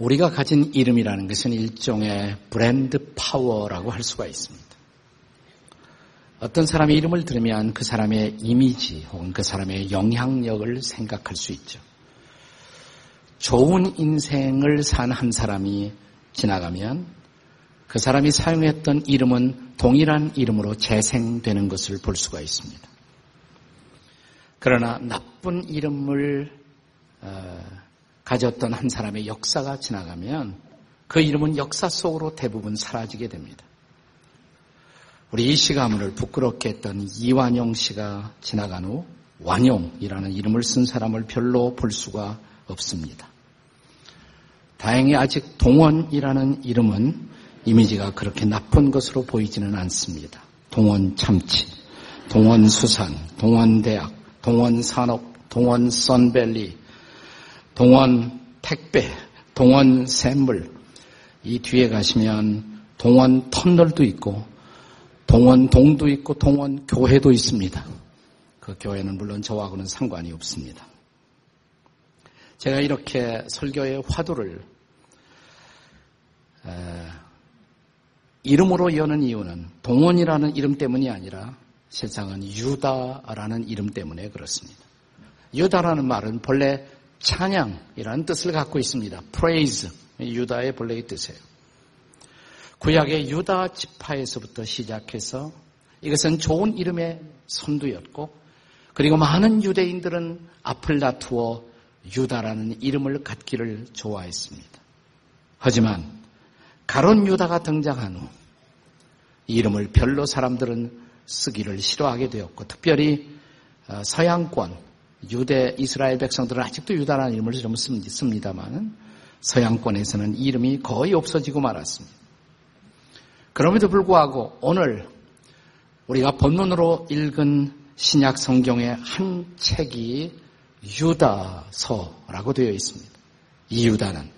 우리가 가진 이름이라는 것은 일종의 브랜드 파워라고 할 수가 있습니다. 어떤 사람의 이름을 들으면 그 사람의 이미지 혹은 그 사람의 영향력을 생각할 수 있죠. 좋은 인생을 산 한 사람이 지나가면 그 사람이 사용했던 이름은 동일한 이름으로 재생되는 것을 볼 수가 있습니다. 그러나 나쁜 이름을 어, 가졌던 한 사람의 역사가 지나가면 그 이름은 역사 속으로 대부분 사라지게 됩니다. 우리 이씨 가문을 부끄럽게 했던 이완용 씨가 지나간 후 완용이라는 이름을 쓴 사람을 별로 볼 수가 없습니다. 다행히 아직 동원이라는 이름은 이미지가 그렇게 나쁜 것으로 보이지는 않습니다. 동원 참치, 동원 수산, 동원 대학, 동원 산업, 동원 선벨리, 동원 택배, 동원 샘물. 이 뒤에 가시면 동원 터널도 있고, 동원 동도 있고, 동원 교회도 있습니다. 그 교회는 물론 저하고는 상관이 없습니다. 제가 이렇게 설교의 화두를 이름으로 여는 이유는 동원이라는 이름 때문이 아니라 세상은 유다라는 이름 때문에 그렇습니다. 유다라는 말은 본래 찬양이라는 뜻을 갖고 있습니다. praise, 유다의 본래의 뜻이에요. 구약의 유다 지파에서부터 시작해서 이것은 좋은 이름의 선두였고 그리고 많은 유대인들은 앞을 다투어 유다라는 이름을 갖기를 좋아했습니다. 하지만 가론 유다가 등장한 후 이름을 별로 사람들은 쓰기를 싫어하게 되었고 특별히 어, 서양권 유대 이스라엘 백성들은 아직도 유다라는 이름을 좀 씁니다만 서양권에서는 이름이 거의 없어지고 말았습니다. 그럼에도 불구하고 오늘 우리가 본문으로 읽은 신약 성경의 한 책이 유다서라고 되어 있습니다. 이 유다는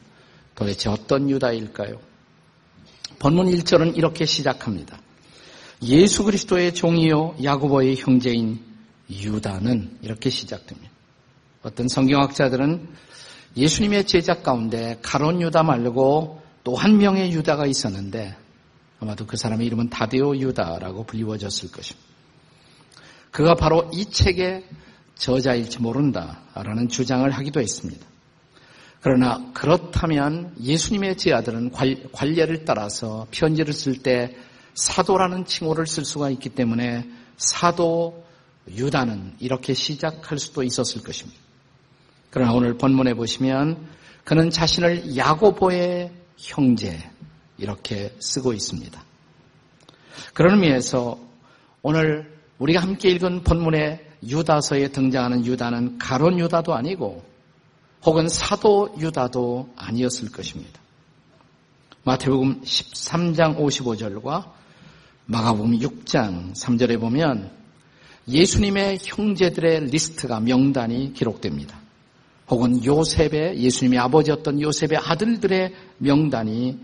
도대체 어떤 유다일까요? 본문 1절은 이렇게 시작합니다. 예수 그리스도의 종이요 야고보의 형제인 유다는 이렇게 시작됩니다. 어떤 성경학자들은 예수님의 제자 가운데 가론 유다 말고 또 한 명의 유다가 있었는데 아마도 그 사람의 이름은 다데오 유다라고 불리워졌을 것입니다. 그가 바로 이 책의 저자일지 모른다라는 주장을 하기도 했습니다. 그러나 그렇다면 예수님의 제 아들은 관례를 따라서 편지를 쓸 때 사도라는 칭호를 쓸 수가 있기 때문에 사도 유다는 이렇게 시작할 수도 있었을 것입니다. 그러나 오늘 본문에 보시면 그는 자신을 야고보의 형제 이렇게 쓰고 있습니다. 그런 의미에서 오늘 우리가 함께 읽은 본문의 유다서에 등장하는 유다는 가론 유다도 아니고 혹은 사도 유다도 아니었을 것입니다. 마태복음 13장 55절과 마가복음 6장 3절에 보면 예수님의 형제들의 리스트가 명단이 기록됩니다. 혹은 요셉의 예수님의 아버지였던 요셉의 아들들의 명단이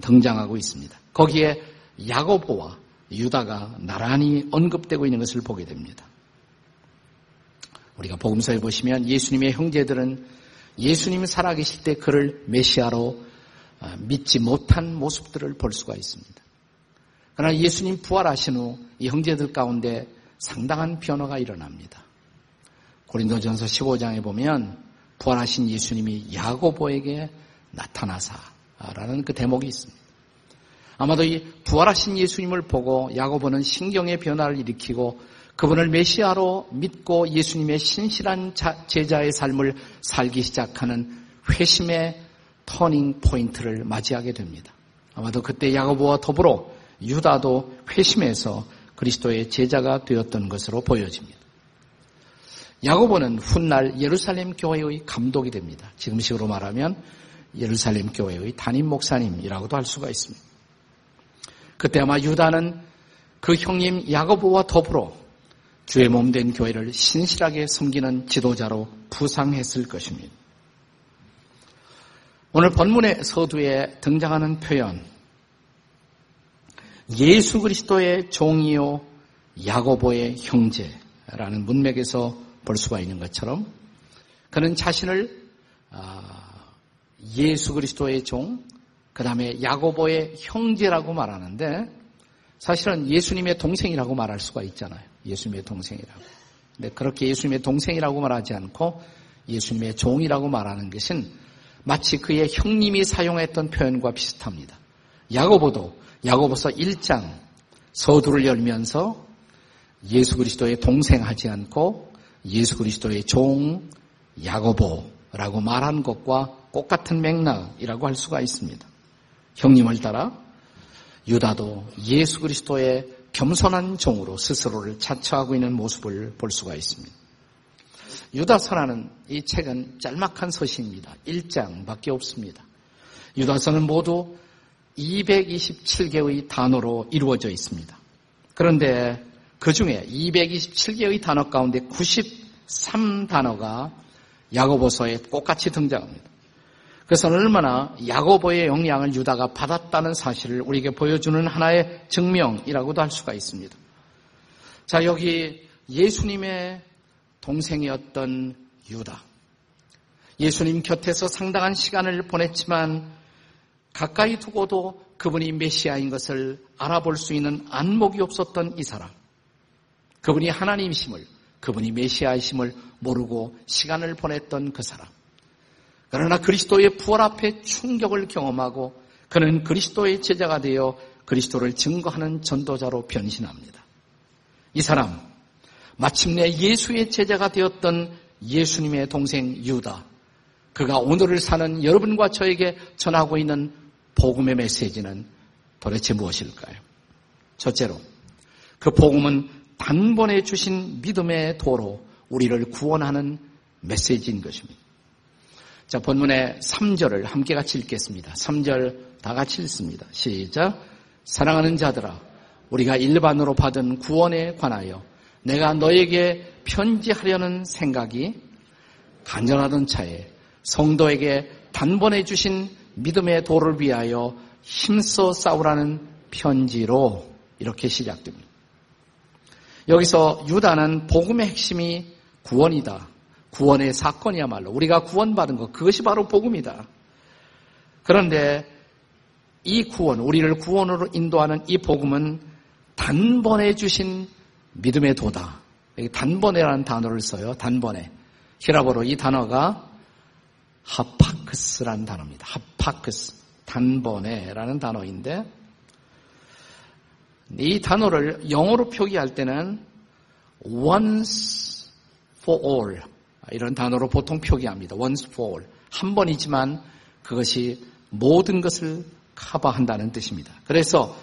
등장하고 있습니다. 거기에 야고보와 유다가 나란히 언급되고 있는 것을 보게 됩니다. 우리가 복음서에 보시면 예수님의 형제들은 예수님이 살아계실 때 그를 메시아로 어, 믿지 못한 모습들을 볼 수가 있습니다. 그러나 예수님 부활하신 후 이 형제들 가운데 상당한 변화가 일어납니다. 고린도전서 15장에 보면 부활하신 예수님이 야고보에게 나타나사라는 그 대목이 있습니다. 아마도 이 부활하신 예수님을 보고 야고보는 신경의 변화를 일으키고 그분을 메시아로 믿고 예수님의 신실한 제자의 삶을 살기 시작하는 회심의 터닝 포인트를 맞이하게 됩니다. 아마도 그때 야고보와 더불어 유다도 회심해서 그리스도의 제자가 되었던 것으로 보여집니다. 야고보는 훗날 예루살렘 교회의 감독이 됩니다. 지금식으로 말하면 예루살렘 교회의 담임 목사님이라고도 할 수가 있습니다. 그때 아마 유다는 그 형님 야고보와 더불어 주의 몸 된 교회를 신실하게 섬기는 지도자로 부상했을 것입니다. 오늘 본문의 서두에 등장하는 표현 예수 그리스도의 종이요 야고보의 형제라는 문맥에서 볼 수가 있는 것처럼 그는 자신을 아, 예수 그리스도의 종, 그 다음에 야고보의 형제라고 말하는데 사실은 예수님의 동생이라고 말할 수가 있잖아요. 예수님의 동생이라고. 근데 그렇게 예수님의 동생이라고 말하지 않고 예수님의 종이라고 말하는 것은 마치 그의 형님이 사용했던 표현과 비슷합니다. 야고보도 야고보서 1장 서두를 열면서 예수 그리스도의 동생 하지 않고 예수 그리스도의 종 야고보라고 말한 것과 똑같은 맥락이라고 할 수가 있습니다. 형님을 따라 유다도 예수 그리스도의 겸손한 종으로 스스로를 자처하고 있는 모습을 볼 수가 있습니다. 유다서라는 이 책은 짤막한 서시입니다. 1장밖에 없습니다. 유다서는 모두 227개의 단어로 이루어져 있습니다. 그런데 그 중에 227개의 단어 가운데 93단어가 야고보서에 똑같이 등장합니다. 그래서 얼마나 야고보의 영향을 유다가 받았다는 사실을 우리에게 보여주는 하나의 증명이라고도 할 수가 있습니다. 자, 여기 예수님의 동생이었던 유다. 예수님 곁에서 상당한 시간을 보냈지만 가까이 두고도 그분이 메시아인 것을 알아볼 수 있는 안목이 없었던 이 사람. 그분이 하나님이심을, 그분이 메시아이심을 모르고 시간을 보냈던 그 사람. 그러나 그리스도의 부활 앞에 충격을 경험하고 그는 그리스도의 제자가 되어 그리스도를 증거하는 전도자로 변신합니다. 이 사람, 마침내 예수의 제자가 되었던 예수님의 동생 유다. 그가 오늘을 사는 여러분과 저에게 전하고 있는 복음의 메시지는 도대체 무엇일까요? 첫째로, 그 복음은 단번에 주신 믿음의 도로 우리를 구원하는 메시지인 것입니다. 자, 본문의 3절을 함께 같이 읽겠습니다. 3절 다 같이 읽습니다. 시작. 사랑하는 자들아, 우리가 일반으로 받은 구원에 관하여 내가 너에게 편지하려는 생각이 간절하던 차에 성도에게 단번에 주신 믿음의 도를 위하여 힘써 싸우라는 편지로 이렇게 시작됩니다. 여기서 유다는 복음의 핵심이 구원이다. 구원의 사건이야말로 우리가 구원받은 것 그것이 바로 복음이다. 그런데 이 구원, 우리를 구원으로 인도하는 이 복음은 단번에 주신 믿음의 도다. 여기 단번에라는 단어를 써요. 단번에. 히라보로 이 단어가 하파크스라는 단어입니다. 하파크스. 단번에라는 단어인데 이 단어를 영어로 표기할 때는 once for all 이런 단어로 보통 표기합니다. once for all. 한 번이지만 그것이 모든 것을 커버한다는 뜻입니다. 그래서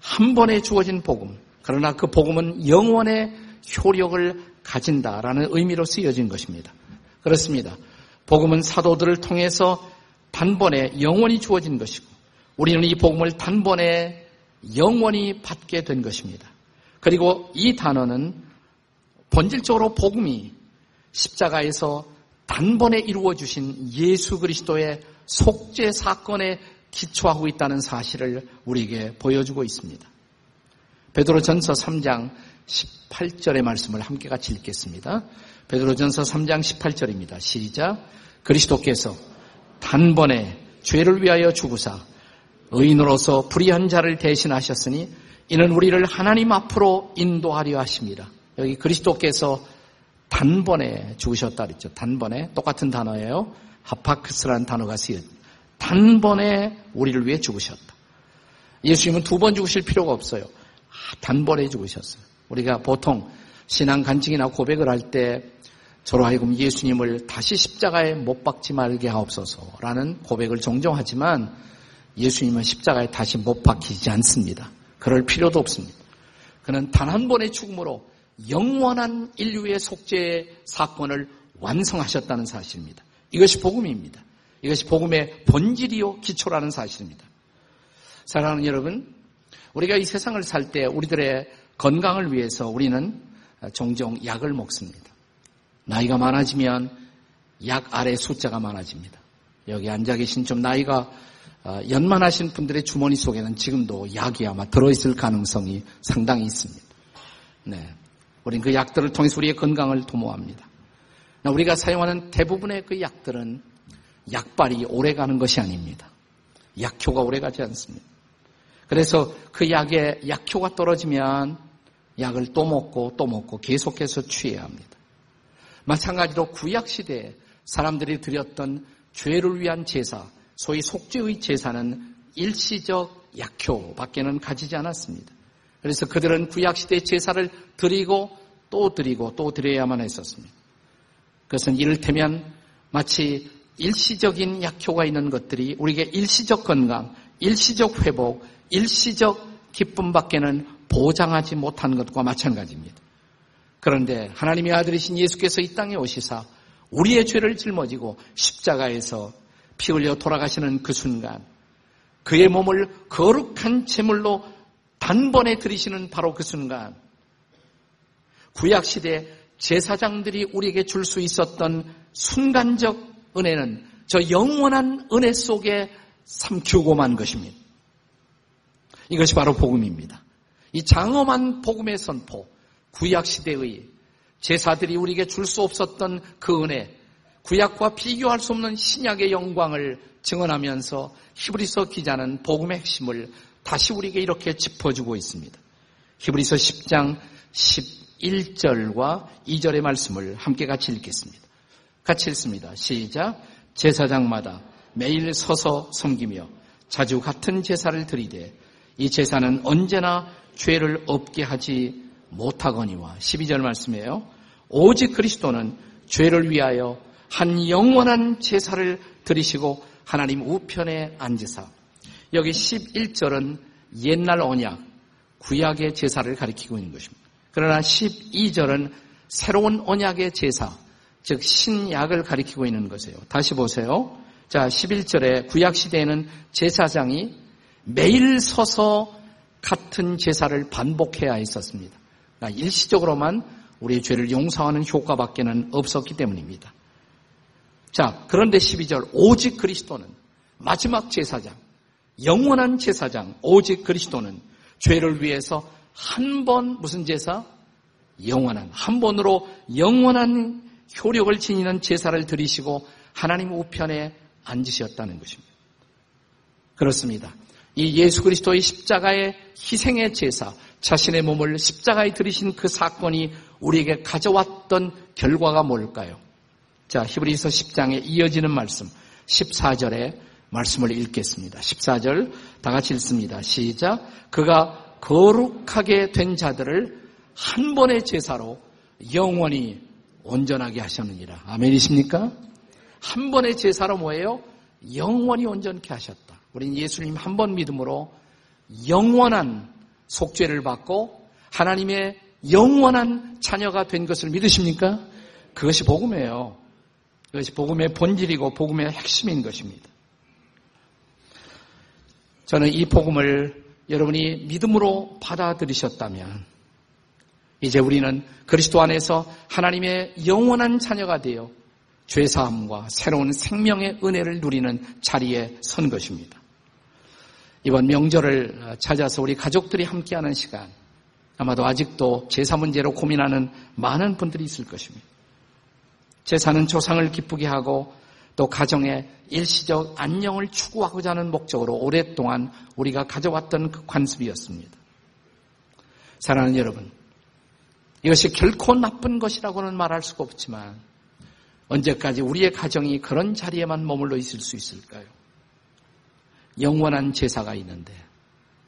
한 번에 주어진 복음, 그러나 그 복음은 영원의 효력을 가진다라는 의미로 쓰여진 것입니다. 그렇습니다. 복음은 사도들을 통해서 단번에 영원히 주어진 것이고 우리는 이 복음을 단번에 영원히 받게 된 것입니다. 그리고 이 단어는 본질적으로 복음이 십자가에서 단번에 이루어 주신 예수 그리스도의 속죄 사건에 기초하고 있다는 사실을 우리에게 보여주고 있습니다. 베드로전서 3장 18절의 말씀을 함께 같이 읽겠습니다. 베드로전서 3장 18절입니다. 시작. 그리스도께서 단번에 죄를 위하여 죽으사 의인으로서 불의한 자를 대신하셨으니 이는 우리를 하나님 앞으로 인도하려 하십니다. 여기 그리스도께서 단번에 죽으셨다 그랬죠. 단번에 똑같은 단어예요. 하파크스라는 단어가 쓰여. 단번에 우리를 위해 죽으셨다. 예수님은 두 번 죽으실 필요가 없어요. 아, 단번에 죽으셨어요. 우리가 보통 신앙 간증이나 고백을 할 때 저로 하여금 예수님을 다시 십자가에 못 박지 말게 하옵소서라는 고백을 종종 하지만 예수님은 십자가에 다시 못 박히지 않습니다. 그럴 필요도 없습니다. 그는 단 한 번의 죽음으로 영원한 인류의 속죄의 사건을 완성하셨다는 사실입니다. 이것이 복음입니다. 이것이 복음의 본질이요 기초라는 사실입니다. 사랑하는 여러분, 우리가 이 세상을 살 때 우리들의 건강을 위해서 우리는 종종 약을 먹습니다. 나이가 많아지면 약 아래 숫자가 많아집니다. 여기 앉아 계신 좀 나이가 어, 연만하신 분들의 주머니 속에는 지금도 약이 아마 들어있을 가능성이 상당히 있습니다. 네. 우리는 그 약들을 통해서 우리의 건강을 도모합니다. 우리가 사용하는 대부분의 그 약들은 약발이 오래 가는 것이 아닙니다. 약효가 오래 가지 않습니다. 그래서 그 약에 약효가 떨어지면 약을 또 먹고 또 먹고 계속해서 취해야 합니다. 마찬가지로 구약 시대에 사람들이 드렸던 죄를 위한 제사, 소위 속죄의 제사는 일시적 약효 밖에는 가지지 않았습니다. 그래서 그들은 구약 시대 제사를 드리고 또 드리고 또 드려야만 했었습니다. 그것은 이를테면 마치 일시적인 약효가 있는 것들이 우리에게 일시적 건강, 일시적 회복, 일시적 기쁨 밖에는 보장하지 못한 것과 마찬가지입니다. 그런데 하나님의 아들이신 예수께서 이 땅에 오시사 우리의 죄를 짊어지고 십자가에서 피 흘려 돌아가시는 그 순간 그의 몸을 거룩한 제물로 단번에 들이시는 바로 그 순간 구약 시대 제사장들이 우리에게 줄 수 있었던 순간적 은혜는 저 영원한 은혜 속에 삼키고만 것입니다. 이것이 바로 복음입니다. 이 장엄한 복음의 선포, 구약 시대의 제사들이 우리에게 줄 수 없었던 그 은혜, 구약과 비교할 수 없는 신약의 영광을 증언하면서 히브리서 기자는 복음의 핵심을 다시 우리에게 이렇게 짚어주고 있습니다. 히브리서 10장 11절과 2절의 말씀을 함께 같이 읽겠습니다. 같이 읽습니다. 시작. 제사장마다 매일 서서 섬기며 자주 같은 제사를 드리되 이 제사는 언제나 죄를 없게 하지 못하거니와 12절 말씀이에요. 오직 그리스도는 죄를 위하여 한 영원한 제사를 드리시고 하나님 우편에 앉으사 여기 11절은 옛날 언약 구약의 제사를 가리키고 있는 것입니다. 그러나 12절은 새로운 언약의 제사 즉 신약을 가리키고 있는 것이에요. 다시 보세요. 자, 11절에 구약 시대에는 제사장이 매일 서서 같은 제사를 반복해야 했었습니다. 일시적으로만 우리의 죄를 용서하는 효과밖에는 없었기 때문입니다. 자, 그런데 12절 오직 그리스도는 마지막 제사장, 영원한 제사장, 오직 그리스도는 죄를 위해서 한 번 무슨 제사? 영원한 한 번으로 영원한 효력을 지니는 제사를 드리시고 하나님 우편에 앉으셨다는 것입니다. 그렇습니다. 이 예수 그리스도의 십자가의 희생의 제사, 자신의 몸을 십자가에 들이신 그 사건이 우리에게 가져왔던 결과가 뭘까요? 자, 히브리서 10장에 이어지는 말씀, 14절에 말씀을 읽겠습니다. 14절 다 같이 읽습니다. 시작. 그가 거룩하게 된 자들을 한 번의 제사로 영원히 온전하게 하셨느니라. 아멘이십니까? 한 번의 제사로 뭐예요? 영원히 온전케 하셨다. 우리는 예수님 한 번 믿음으로 영원한 속죄를 받고 하나님의 영원한 자녀가 된 것을 믿으십니까? 그것이 복음이에요. 그것이 복음의 본질이고 복음의 핵심인 것입니다. 저는 이 복음을 여러분이 믿음으로 받아들이셨다면 이제 우리는 그리스도 안에서 하나님의 영원한 자녀가 되어 죄사함과 새로운 생명의 은혜를 누리는 자리에 선 것입니다. 이번 명절을 찾아서 우리 가족들이 함께하는 시간, 아마도 아직도 제사 문제로 고민하는 많은 분들이 있을 것입니다. 제사는 조상을 기쁘게 하고 또 가정의 일시적 안녕을 추구하고자 하는 목적으로 오랫동안 우리가 가져왔던 그 관습이었습니다. 사랑하는 여러분, 이것이 결코 나쁜 것이라고는 말할 수가 없지만 언제까지 우리의 가정이 그런 자리에만 머물러 있을 수 있을까요? 영원한 제사가 있는데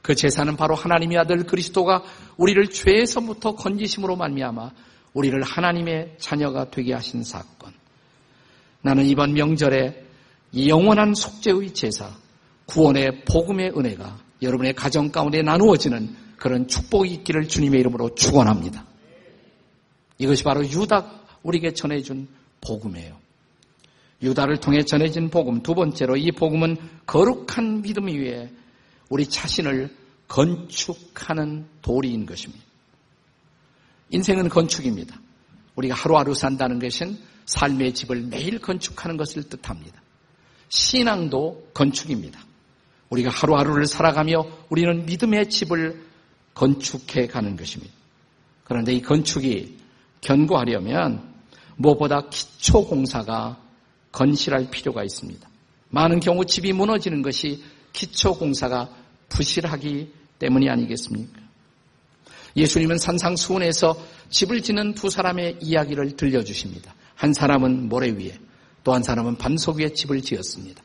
그 제사는 바로 하나님의 아들 그리스도가 우리를 죄에서부터 건지심으로 말미암아 우리를 하나님의 자녀가 되게 하신 사건. 나는 이번 명절에 이 영원한 속죄의 제사, 구원의 복음의 은혜가 여러분의 가정 가운데 나누어지는 그런 축복이 있기를 주님의 이름으로 축원합니다. 이것이 바로 유다 우리에게 전해준 복음이에요. 유다를 통해 전해진 복음. 두 번째로 이 복음은 거룩한 믿음 위에 우리 자신을 건축하는 도리인 것입니다. 인생은 건축입니다. 우리가 하루하루 산다는 것은 삶의 집을 매일 건축하는 것을 뜻합니다. 신앙도 건축입니다. 우리가 하루하루를 살아가며 우리는 믿음의 집을 건축해 가는 것입니다. 그런데 이 건축이 견고하려면 무엇보다 기초 공사가 건실할 필요가 있습니다. 많은 경우 집이 무너지는 것이 기초 공사가 부실하기 때문이 아니겠습니까? 예수님은 산상수훈에서 집을 짓는 두 사람의 이야기를 들려주십니다. 한 사람은 모래 위에, 또 한 사람은 반석 위에 집을 지었습니다.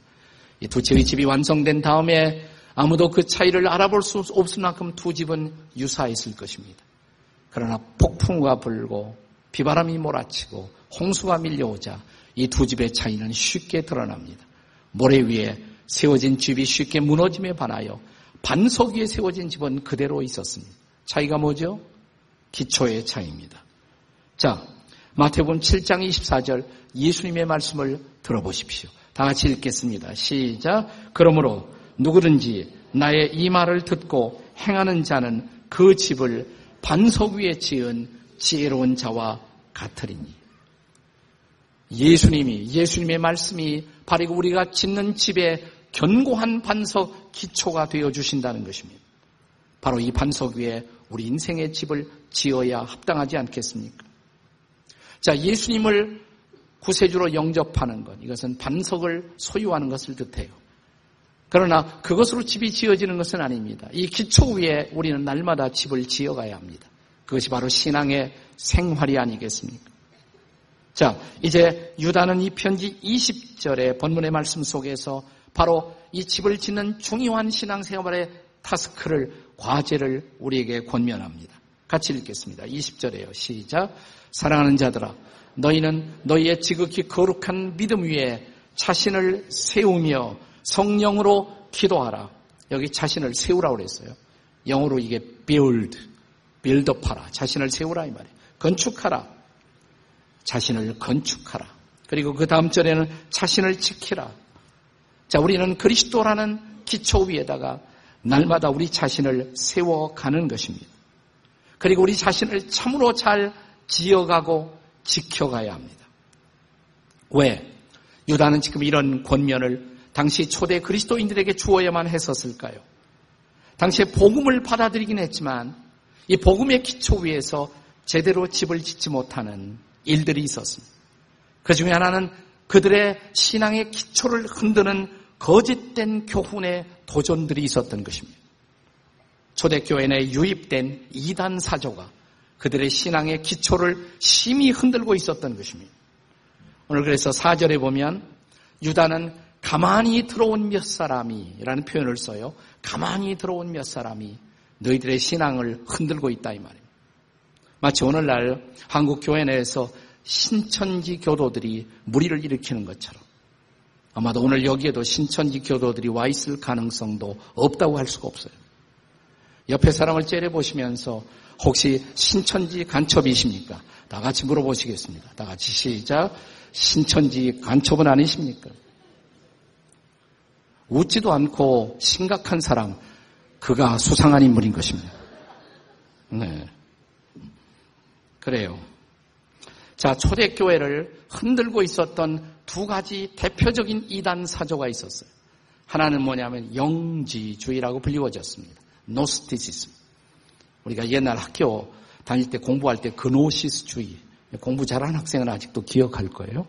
이 두 채의 집이 완성된 다음에 아무도 그 차이를 알아볼 수 없을 만큼 두 집은 유사했을 것입니다. 그러나 폭풍과 불고 비바람이 몰아치고 홍수가 밀려오자 이 두 집의 차이는 쉽게 드러납니다. 모래 위에 세워진 집이 쉽게 무너짐에 반하여 반석 위에 세워진 집은 그대로 있었습니다. 차이가 뭐죠? 기초의 차이입니다. 자, 마태복음 7장 24절 예수님의 말씀을 들어보십시오. 다 같이 읽겠습니다. 시작. 그러므로 누구든지 나의 이 말을 듣고 행하는 자는 그 집을 반석 위에 지은 지혜로운 자와 같으리니. 예수님이, 예수님의 말씀이 바로 우리가 짓는 집에 견고한 반석 기초가 되어 주신다는 것입니다. 바로 이 반석 위에 우리 인생의 집을 지어야 합당하지 않겠습니까? 자, 예수님을 구세주로 영접하는 것, 이것은 반석을 소유하는 것을 뜻해요. 그러나 그것으로 집이 지어지는 것은 아닙니다. 이 기초 위에 우리는 날마다 집을 지어가야 합니다. 그것이 바로 신앙의 생활이 아니겠습니까? 자, 이제 유다는 이 편지 20절의 본문의 말씀 속에서 바로 이 집을 짓는 중요한 신앙생활의 타스크를, 과제를 우리에게 권면합니다. 같이 읽겠습니다. 20절에요. 시작. 사랑하는 자들아, 너희는 너희의 지극히 거룩한 믿음 위에 자신을 세우며 성령으로 기도하라. 여기 자신을 세우라고 그랬어요. 영어로 이게 build, buildup하라. 자신을 세우라 이 말이에요. 건축하라. 자신을 건축하라. 그리고 그 다음 절에는 자신을 지키라. 자, 우리는 그리스도라는 기초 위에다가 날마다 우리 자신을 세워가는 것입니다. 그리고 우리 자신을 참으로 잘 지어가고 지켜가야 합니다. 왜? 유다는 지금 이런 권면을 당시 초대 그리스도인들에게 주어야만 했었을까요? 당시에 복음을 받아들이긴 했지만 이 복음의 기초 위에서 제대로 집을 짓지 못하는 일들이 있었습니다. 그 중에 하나는 그들의 신앙의 기초를 흔드는 거짓된 교훈의 도전들이 있었던 것입니다. 초대교회 내 유입된 이단 사조가 그들의 신앙의 기초를 심히 흔들고 있었던 것입니다. 오늘 그래서 4절에 보면 유다는 가만히 들어온 몇 사람이라는 표현을 써요. 가만히 들어온 몇 사람이 너희들의 신앙을 흔들고 있다 이 말입니다. 마치 오늘날 한국 교회 내에서 신천지 교도들이 무리를 일으키는 것처럼 아마도 오늘 여기에도 신천지 교도들이 와 있을 가능성도 없다고 할 수가 없어요. 옆에 사람을 째려보시면서 혹시 신천지 간첩이십니까? 다 같이 물어보시겠습니다. 다 같이 시작. 신천지 간첩은 아니십니까? 웃지도 않고 심각한 사람, 그가 수상한 인물인 것입니다. 네. 그래요. 자, 초대교회를 흔들고 있었던 두 가지 대표적인 이단 사조가 있었어요. 하나는 뭐냐면 영지주의라고 불리워졌습니다. 노스티시즘. 우리가 옛날 학교 다닐 때 공부할 때 그노시스주의. 공부 잘하는 학생은 아직도 기억할 거예요.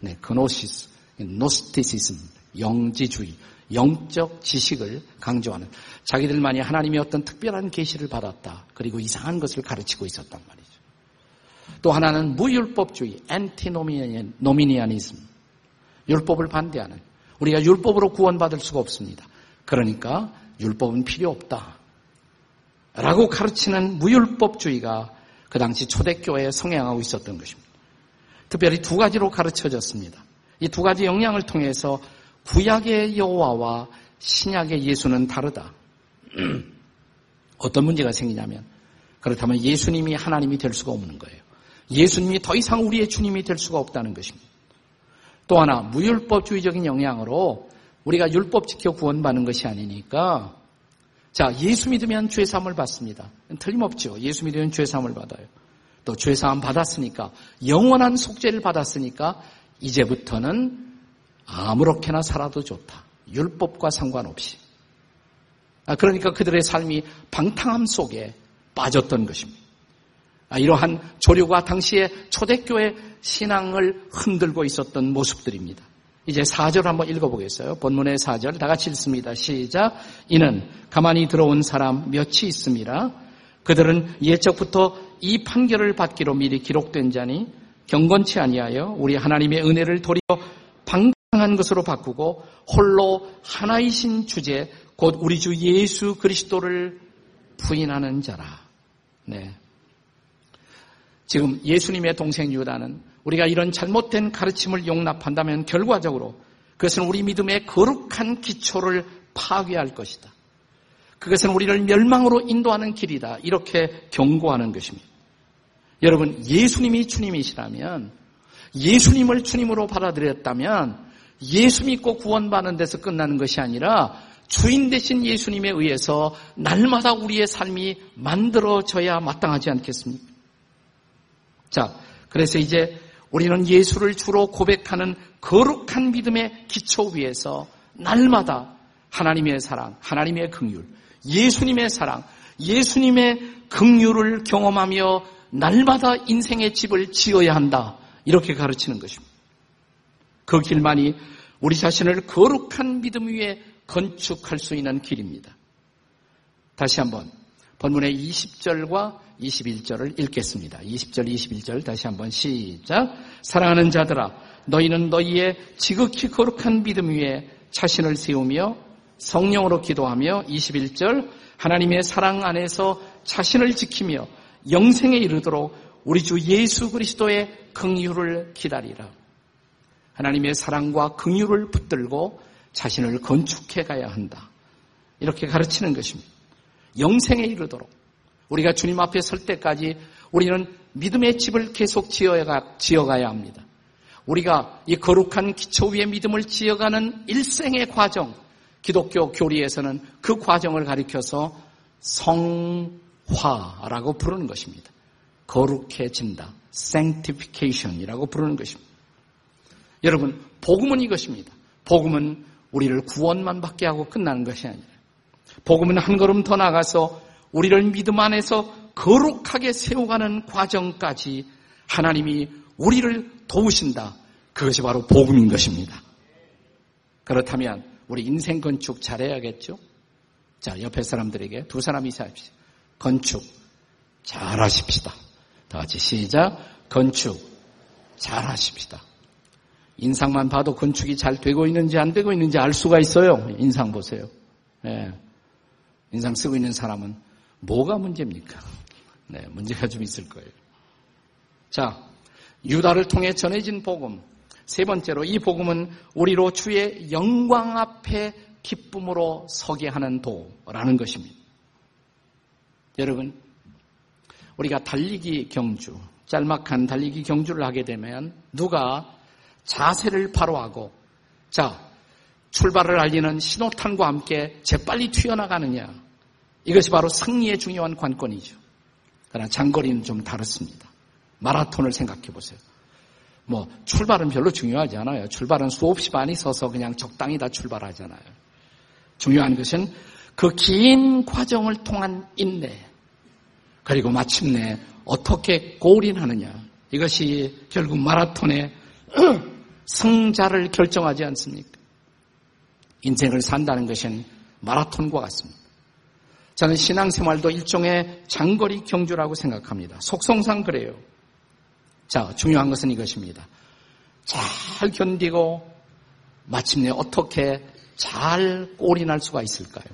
네, 그노시스, 노스티시즘, 영지주의. 영적 지식을 강조하는 자기들만이 하나님의 어떤 특별한 계시를 받았다. 그리고 이상한 것을 가르치고 있었단 말이죠. 또 하나는 무율법주의, 엔티노미니아니즘. 율법을 반대하는 우리가 율법으로 구원받을 수가 없습니다. 그러니까 율법은 필요 없다. 라고 가르치는 무율법주의가 그 당시 초대교회에 성행하고 있었던 것입니다. 특별히 두 가지로 가르쳐졌습니다. 이 두 가지 영향을 통해서 구약의 여호와와 신약의 예수는 다르다. 어떤 문제가 생기냐면 그렇다면 예수님이 하나님이 될 수가 없는 거예요. 예수님이 더 이상 우리의 주님이 될 수가 없다는 것입니다. 또 하나 무율법주의적인 영향으로 우리가 율법 지켜 구원받는 것이 아니니까 자 예수 믿으면 죄 사함을 받습니다. 틀림없죠. 예수 믿으면 죄 사함을 받아요. 또 죄 사함 받았으니까 영원한 속죄를 받았으니까 이제부터는 아무렇게나 살아도 좋다. 율법과 상관없이. 아, 그러니까 그들의 삶이 방탕함 속에 빠졌던 것입니다. 아, 이러한 조류가 당시에 초대교회 신앙을 흔들고 있었던 모습들입니다. 이제 4절 한번 읽어보겠어요. 본문의 4절 다 같이 읽습니다. 시작. 이는 가만히 들어온 사람 몇이 있습니다. 그들은 예적부터 이 판결을 받기로 미리 기록된 자니 경건치 아니하여 우리 하나님의 은혜를 도리어 방탕한 것으로 바꾸고 홀로 하나이신 주제 곧 우리 주 예수 그리스도를 부인하는 자라. 네. 지금 예수님의 동생 유다는 우리가 이런 잘못된 가르침을 용납한다면 결과적으로 그것은 우리 믿음의 거룩한 기초를 파괴할 것이다. 그것은 우리를 멸망으로 인도하는 길이다. 이렇게 경고하는 것입니다. 여러분, 예수님이 주님이시라면, 예수님을 주님으로 받아들였다면, 예수 믿고 구원받는 데서 끝나는 것이 아니라, 주인 되신 예수님에 의해서 날마다 우리의 삶이 만들어져야 마땅하지 않겠습니까? 자, 그래서 이제 우리는 예수를 주로 고백하는 거룩한 믿음의 기초 위에서 날마다 하나님의 사랑, 하나님의 긍휼, 예수님의 사랑, 예수님의 긍휼을 경험하며 날마다 인생의 집을 지어야 한다. 이렇게 가르치는 것입니다. 그 길만이 우리 자신을 거룩한 믿음 위에 건축할 수 있는 길입니다. 다시 한번 본문의 20절과 21절을 읽겠습니다. 20절, 21절 다시 한번 시작. 사랑하는 자들아, 너희는 너희의 지극히 거룩한 믿음 위에 자신을 세우며 성령으로 기도하며 21절 하나님의 사랑 안에서 자신을 지키며 영생에 이르도록 우리 주 예수 그리스도의 긍휼을 기다리라. 하나님의 사랑과 긍휼을 붙들고 자신을 건축해 가야 한다. 이렇게 가르치는 것입니다. 영생에 이르도록 우리가 주님 앞에 설 때까지 우리는 믿음의 집을 계속 지어가, 지어가야 합니다. 우리가 이 거룩한 기초 위에 믿음을 지어가는 일생의 과정, 기독교 교리에서는 그 과정을 가리켜서 성화라고 부르는 것입니다. 거룩해진다. sanctification이라고 부르는 것입니다. 여러분, 복음은 이것입니다. 복음은 우리를 구원만 받게 하고 끝나는 것이 아니라 복음은 한 걸음 더 나가서 우리를 믿음 안에서 거룩하게 세워가는 과정까지 하나님이 우리를 도우신다. 그것이 바로 복음인 것입니다. 그렇다면 우리 인생 건축 잘해야겠죠? 자, 옆에 사람들에게 두 사람 이사합시다. 건축 잘하십시다. 다 같이 시작. 건축 잘하십시다. 인상만 봐도 건축이 잘 되고 있는지 안 되고 있는지 알 수가 있어요. 인상 보세요. 네. 인상 쓰고 있는 사람은 뭐가 문제입니까? 네, 문제가 좀 있을 거예요. 자, 유다를 통해 전해진 복음. 세 번째로 이 복음은 우리로 주의 영광 앞에 기쁨으로 서게 하는 도라는 것입니다. 여러분, 우리가 달리기 경주, 짤막한 달리기 경주를 하게 되면 누가 자세를 바로 하고 자, 출발을 알리는 신호탄과 함께 재빨리 튀어나가느냐. 이것이 바로 승리의 중요한 관건이죠. 그러나 장거리는 좀 다릅니다. 마라톤을 생각해 보세요. 뭐 출발은 별로 중요하지 않아요. 출발은 수없이 많이 서서 그냥 적당히 다 출발하잖아요. 중요한 것은 그 긴 과정을 통한 인내 그리고 마침내 어떻게 골인하느냐 이것이 결국 마라톤의 승자를 결정하지 않습니까? 인생을 산다는 것은 마라톤과 같습니다. 저는 신앙생활도 일종의 장거리 경주라고 생각합니다. 속성상 그래요. 자, 중요한 것은 이것입니다. 잘 견디고 마침내 어떻게 잘 올인할 수가 있을까요?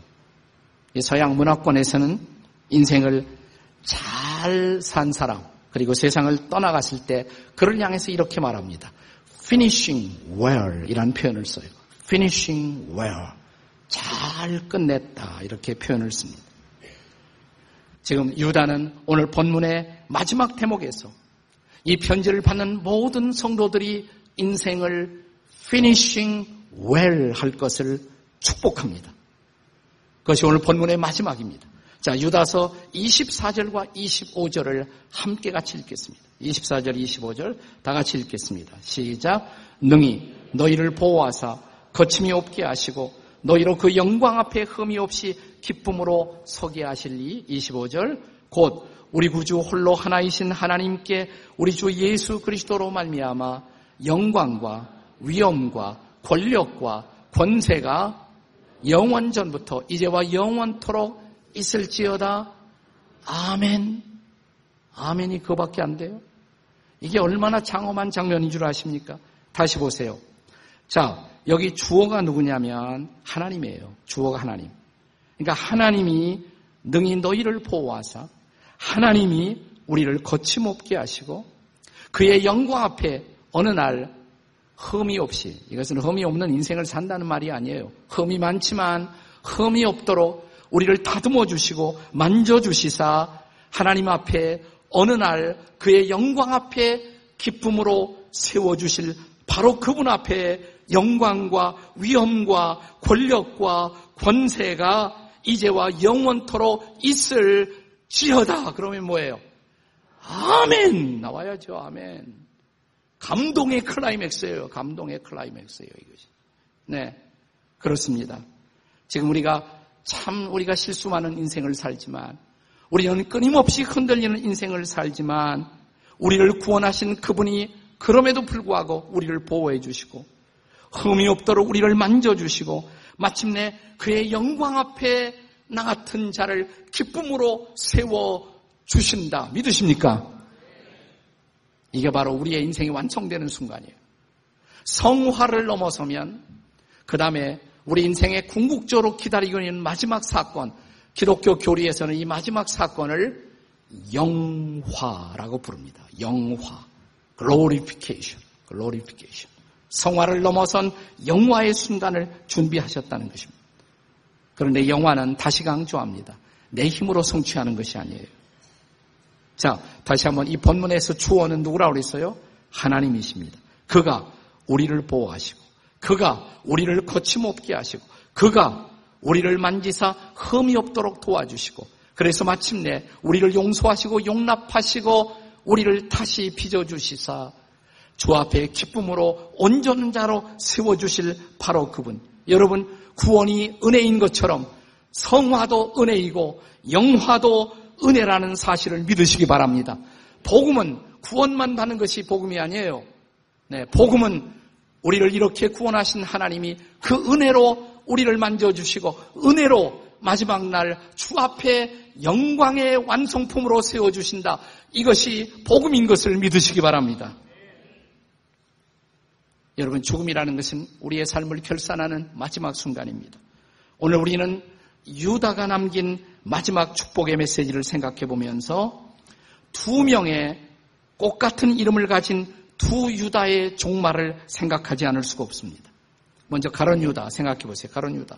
서양 문화권에서는 인생을 잘 산 사람, 그리고 세상을 떠나갔을 때 그를 향해서 이렇게 말합니다. finishing well 이라는 표현을 써요. finishing well. 잘 끝냈다. 이렇게 표현을 씁니다. 지금 유다는 오늘 본문의 마지막 대목에서 이 편지를 받는 모든 성도들이 인생을 finishing well 할 것을 축복합니다. 그것이 오늘 본문의 마지막입니다. 자, 유다서 24절과 25절을 함께 같이 읽겠습니다. 24절, 25절 다 같이 읽겠습니다. 시작. 능히 너희를 보호하사 거침이 없게 하시고 너희로 그 영광 앞에 흠이 없이 기쁨으로 서게 하실리 25절 곧 우리 구주 홀로 하나이신 하나님께 우리 주 예수 그리스도로 말미암아 영광과 위엄과 권력과 권세가 영원 전부터 이제와 영원토록 있을지어다. 아멘. 아멘이 그거밖에 안 돼요. 이게 얼마나 장엄한 장면인 줄 아십니까? 다시 보세요. 자, 여기 주어가 누구냐면 하나님이에요. 주어가 하나님. 그러니까 하나님이 능히 너희를 보호하사 하나님이 우리를 거침없게 하시고 그의 영광 앞에 어느 날 흠이 없이 이것은 흠이 없는 인생을 산다는 말이 아니에요. 흠이 많지만 흠이 없도록 우리를 다듬어 주시고 만져 주시사 하나님 앞에 어느 날 그의 영광 앞에 기쁨으로 세워 주실 바로 그분 앞에 영광과 위엄과 권력과 권세가 이제와 영원토록 있을 지어다. 그러면 뭐예요? 아멘! 나와야죠, 아멘. 감동의 클라이맥스예요. 감동의 클라이맥스예요, 이것이. 네. 그렇습니다. 지금 우리가 참 우리가 실수 많은 인생을 살지만 우리는 끊임없이 흔들리는 인생을 살지만 우리를 구원하신 그분이 그럼에도 불구하고 우리를 보호해 주시고 흠이 없도록 우리를 만져주시고 마침내 그의 영광 앞에 나 같은 자를 기쁨으로 세워 주신다. 믿으십니까? 이게 바로 우리의 인생이 완성되는 순간이에요. 성화를 넘어서면 그 다음에 우리 인생에 궁극적으로 기다리고 있는 마지막 사건, 기독교 교리에서는 이 마지막 사건을 영화라고 부릅니다. 영화. glorification. glorification. 성화를 넘어선 영화의 순간을 준비하셨다는 것입니다. 그런데 영화는 다시 강조합니다. 내 힘으로 성취하는 것이 아니에요. 자, 다시 한번 이 본문에서 주어는 누구라고 그랬어요? 하나님이십니다. 그가 우리를 보호하시고, 그가 우리를 거침없게 하시고, 그가 우리를 만지사 흠이 없도록 도와주시고, 그래서 마침내 우리를 용서하시고 용납하시고 우리를 다시 빚어주시사 주 앞에 기쁨으로 온전한 자로 세워주실 바로 그분. 여러분, 구원이 은혜인 것처럼 성화도 은혜이고 영화도 은혜라는 사실을 믿으시기 바랍니다. 복음은 구원만 받는 것이 복음이 아니에요. 네, 복음은 우리를 이렇게 구원하신 하나님이 그 은혜로 우리를 만져주시고 은혜로 마지막 날 주 앞에 영광의 완성품으로 세워주신다. 이것이 복음인 것을 믿으시기 바랍니다. 여러분, 죽음이라는 것은 우리의 삶을 결산하는 마지막 순간입니다. 오늘 우리는 유다가 남긴 마지막 축복의 메시지를 생각해 보면서 두 명의 꽃 같은 이름을 가진 두 유다의 종말을 생각하지 않을 수가 없습니다. 먼저 가론 유다 생각해 보세요. 가론 유다.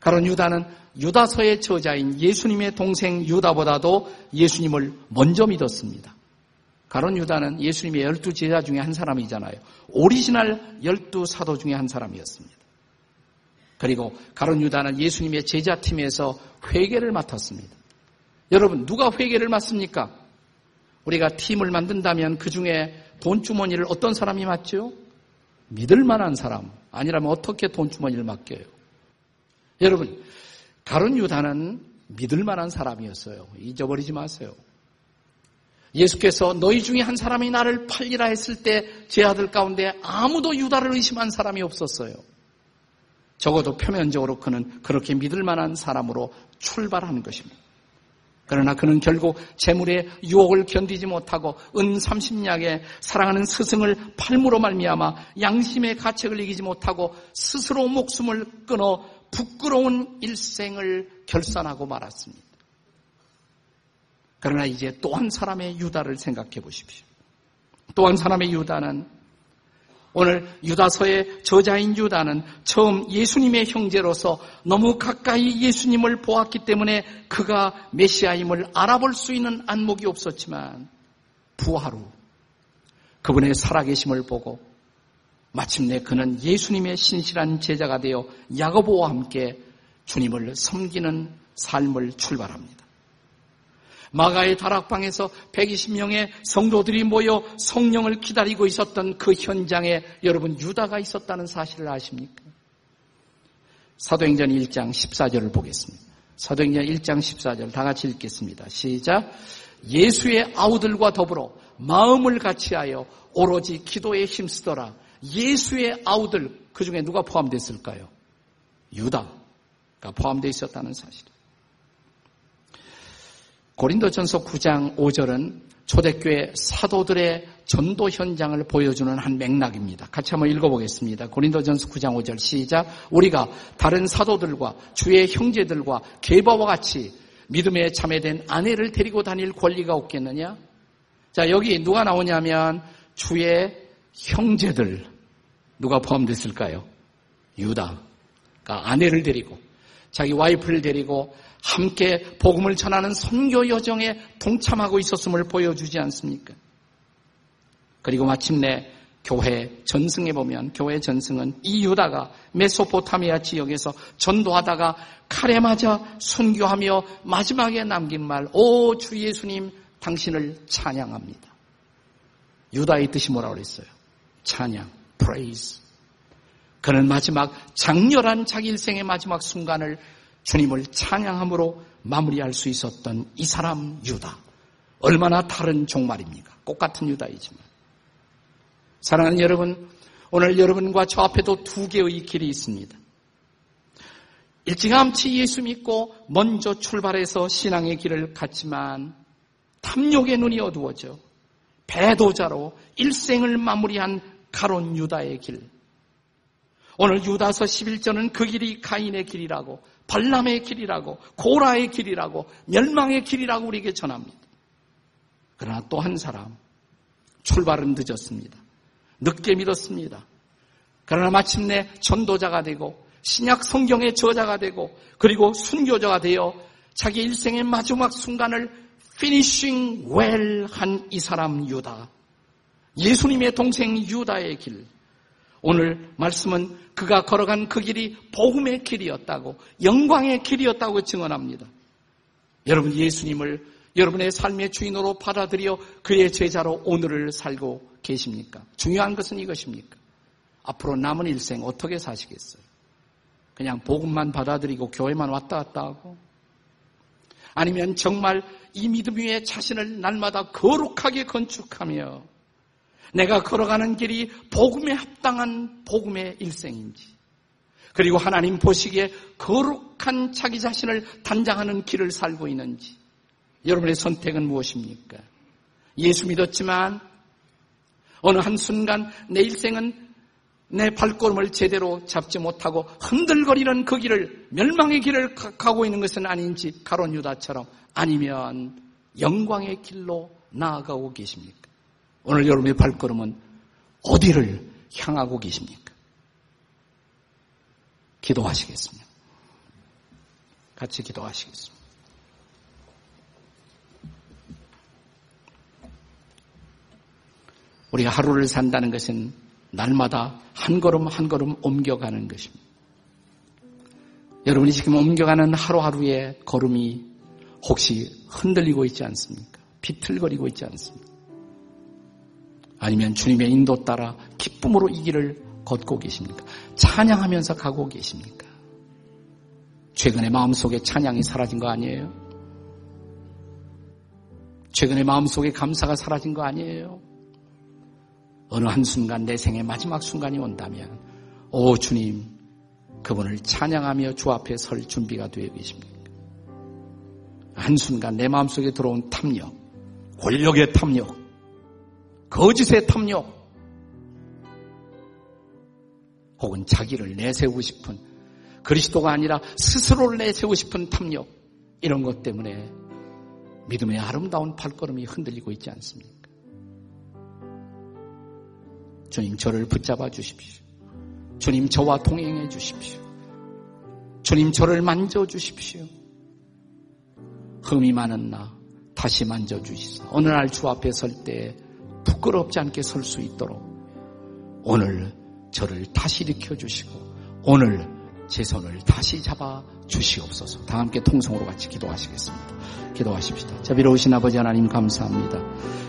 가론 유다는 유다서의 저자인 예수님의 동생 유다보다도 예수님을 먼저 믿었습니다. 가론 유다는 예수님의 열두 제자 중에 한 사람이잖아요. 오리지널 열두 사도 중에 한 사람이었습니다. 그리고 가론 유다는 예수님의 제자팀에서 회계를 맡았습니다. 여러분, 누가 회계를 맡습니까? 우리가 팀을 만든다면 그 중에 돈주머니를 어떤 사람이 맡죠? 믿을 만한 사람. 아니라면 어떻게 돈주머니를 맡겨요? 여러분, 가론 유다는 믿을 만한 사람이었어요. 잊어버리지 마세요. 예수께서 너희 중에 한 사람이 나를 팔리라 했을 때 제 아들 가운데 아무도 유다를 의심한 사람이 없었어요. 적어도 표면적으로 그는 그렇게 믿을 만한 사람으로 출발하는 것입니다. 그러나 그는 결국 재물의 유혹을 견디지 못하고 은 30냥에 사랑하는 스승을 팔무로 말미암아 양심의 가책을 이기지 못하고 스스로 목숨을 끊어 부끄러운 일생을 결산하고 말았습니다. 그러나 이제 또 한 사람의 유다를 생각해 보십시오. 또 한 사람의 유다는 오늘 유다서의 저자인 유다는 처음 예수님의 형제로서 너무 가까이 예수님을 보았기 때문에 그가 메시아임을 알아볼 수 있는 안목이 없었지만 부활 후 그분의 살아계심을 보고 마침내 그는 예수님의 신실한 제자가 되어 야고보와 함께 주님을 섬기는 삶을 출발합니다. 마가의 다락방에서 120명의 성도들이 모여 성령을 기다리고 있었던 그 현장에 여러분 유다가 있었다는 사실을 아십니까? 사도행전 1장 14절을 보겠습니다. 사도행전 1장 14절 다 같이 읽겠습니다. 시작. 예수의 아우들과 더불어 마음을 같이하여 오로지 기도에 힘쓰더라. 예수의 아우들 그 중에 누가 포함됐을까요? 유다가 포함되어 있었다는 사실. 고린도전서 9장 5절은 초대교회 사도들의 전도 현장을 보여주는 한 맥락입니다. 같이 한번 읽어보겠습니다. 고린도전서 9장 5절 시작. 우리가 다른 사도들과 주의 형제들과 계바와 같이 믿음에 참여된 아내를 데리고 다닐 권리가 없겠느냐? 자, 여기 누가 나오냐면 주의 형제들 누가 포함됐을까요? 유다. 그러니까 아내를 데리고 자기 와이프를 데리고 함께 복음을 전하는 선교 여정에 동참하고 있었음을 보여주지 않습니까? 그리고 마침내 교회 전승에 보면 교회 전승은 이 유다가 메소포타미아 지역에서 전도하다가 칼에 맞아 순교하며 마지막에 남긴 말, 오 주 예수님 당신을 찬양합니다. 유다의 뜻이 뭐라고 그랬어요? 찬양, praise. 그는 마지막 장렬한 자기 일생의 마지막 순간을 주님을 찬양함으로 마무리할 수 있었던 이 사람 유다. 얼마나 다른 종말입니까? 똑같은 유다이지만. 사랑하는 여러분, 오늘 여러분과 저 앞에도 두 개의 길이 있습니다. 일찌감치 예수 믿고 먼저 출발해서 신앙의 길을 갔지만 탐욕의 눈이 어두워져 배도자로 일생을 마무리한 가론 유다의 길. 오늘 유다서 11절은 그 길이 가인의 길이라고 발람의 길이라고 고라의 길이라고 멸망의 길이라고 우리에게 전합니다. 그러나 또 한 사람 출발은 늦었습니다. 늦게 믿었습니다. 그러나 마침내 전도자가 되고 신약 성경의 저자가 되고 그리고 순교자가 되어 자기 일생의 마지막 순간을 피니싱 웰 한 이 사람 유다. 예수님의 동생 유다의 길. 오늘 말씀은 그가 걸어간 그 길이 복음의 길이었다고 영광의 길이었다고 증언합니다. 여러분 예수님을 여러분의 삶의 주인으로 받아들여 그의 제자로 오늘을 살고 계십니까? 중요한 것은 이것입니까? 앞으로 남은 일생 어떻게 사시겠어요? 그냥 복음만 받아들이고 교회만 왔다 갔다 하고 아니면 정말 이 믿음 위에 자신을 날마다 거룩하게 건축하며 내가 걸어가는 길이 복음에 합당한 복음의 일생인지, 그리고 하나님 보시기에 거룩한 자기 자신을 단장하는 길을 살고 있는지, 여러분의 선택은 무엇입니까? 예수 믿었지만 어느 한순간 내 일생은 내 발걸음을 제대로 잡지 못하고 흔들거리는 그 길을 멸망의 길을 가고 있는 것은 아닌지 가론 유다처럼 아니면 영광의 길로 나아가고 계십니까? 오늘 여러분의 발걸음은 어디를 향하고 계십니까? 기도하시겠습니다. 같이 기도하시겠습니다. 우리가 하루를 산다는 것은 날마다 한 걸음 한 걸음 옮겨가는 것입니다. 여러분이 지금 옮겨가는 하루하루의 걸음이 혹시 흔들리고 있지 않습니까? 비틀거리고 있지 않습니까? 아니면 주님의 인도 따라 기쁨으로 이 길을 걷고 계십니까? 찬양하면서 가고 계십니까? 최근에 마음속에 찬양이 사라진 거 아니에요? 최근에 마음속에 감사가 사라진 거 아니에요? 어느 한순간 내 생의 마지막 순간이 온다면 오 주님 그분을 찬양하며 주 앞에 설 준비가 되어 계십니까? 한순간 내 마음속에 들어온 탐욕, 권력의 탐욕, 거짓의 탐욕, 혹은 자기를 내세우고 싶은 그리스도가 아니라 스스로를 내세우고 싶은 탐욕, 이런 것 때문에 믿음의 아름다운 발걸음이 흔들리고 있지 않습니까? 주님 저를 붙잡아 주십시오. 주님 저와 동행해 주십시오. 주님 저를 만져 주십시오. 흠이 많은 나 다시 만져 주시소. 어느 날 주 앞에 설 때 부끄럽지 않게 설 수 있도록 오늘 저를 다시 일으켜 주시고 오늘 제 손을 다시 잡아 주시옵소서. 다 함께 통성으로 같이 기도하시겠습니다. 기도하십시다. 자비로우신 아버지 하나님 감사합니다.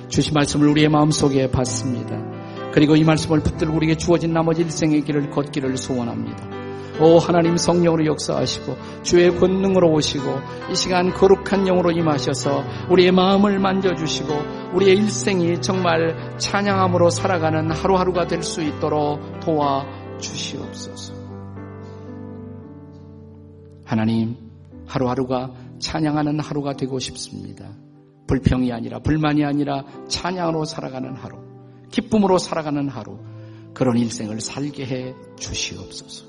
주신 말씀을 우리의 마음속에 받습니다. 그리고 이 말씀을 붙들고 우리에게 주어진 나머지 일생의 길을 걷기를 소원합니다. 오 하나님 성령으로 역사하시고 주의 권능으로 오시고 이 시간 거룩한 영으로 임하셔서 우리의 마음을 만져주시고 우리의 일생이 정말 찬양함으로 살아가는 하루하루가 될 수 있도록 도와 주시옵소서. 하나님, 하루하루가 찬양하는 하루가 되고 싶습니다. 불평이 아니라 불만이 아니라 찬양으로 살아가는 하루, 기쁨으로 살아가는 하루, 그런 일생을 살게 해 주시옵소서.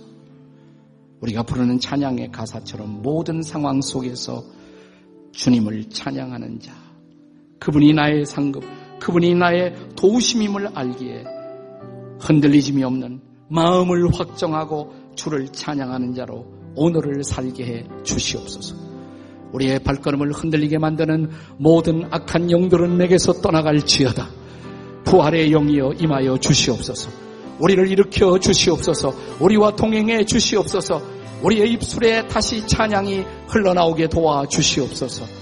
우리가 부르는 찬양의 가사처럼 모든 상황 속에서 주님을 찬양하는 자, 그분이 나의 상급, 그분이 나의 도우심임을 알기에 흔들리짐이 없는 마음을 확정하고 주를 찬양하는 자로 오늘을 살게 해 주시옵소서. 우리의 발걸음을 흔들리게 만드는 모든 악한 영들은 내게서 떠나갈지어다. 부활의 영이여 임하여 주시옵소서. 우리를 일으켜 주시옵소서. 우리와 동행해 주시옵소서. 우리의 입술에 다시 찬양이 흘러나오게 도와 주시옵소서.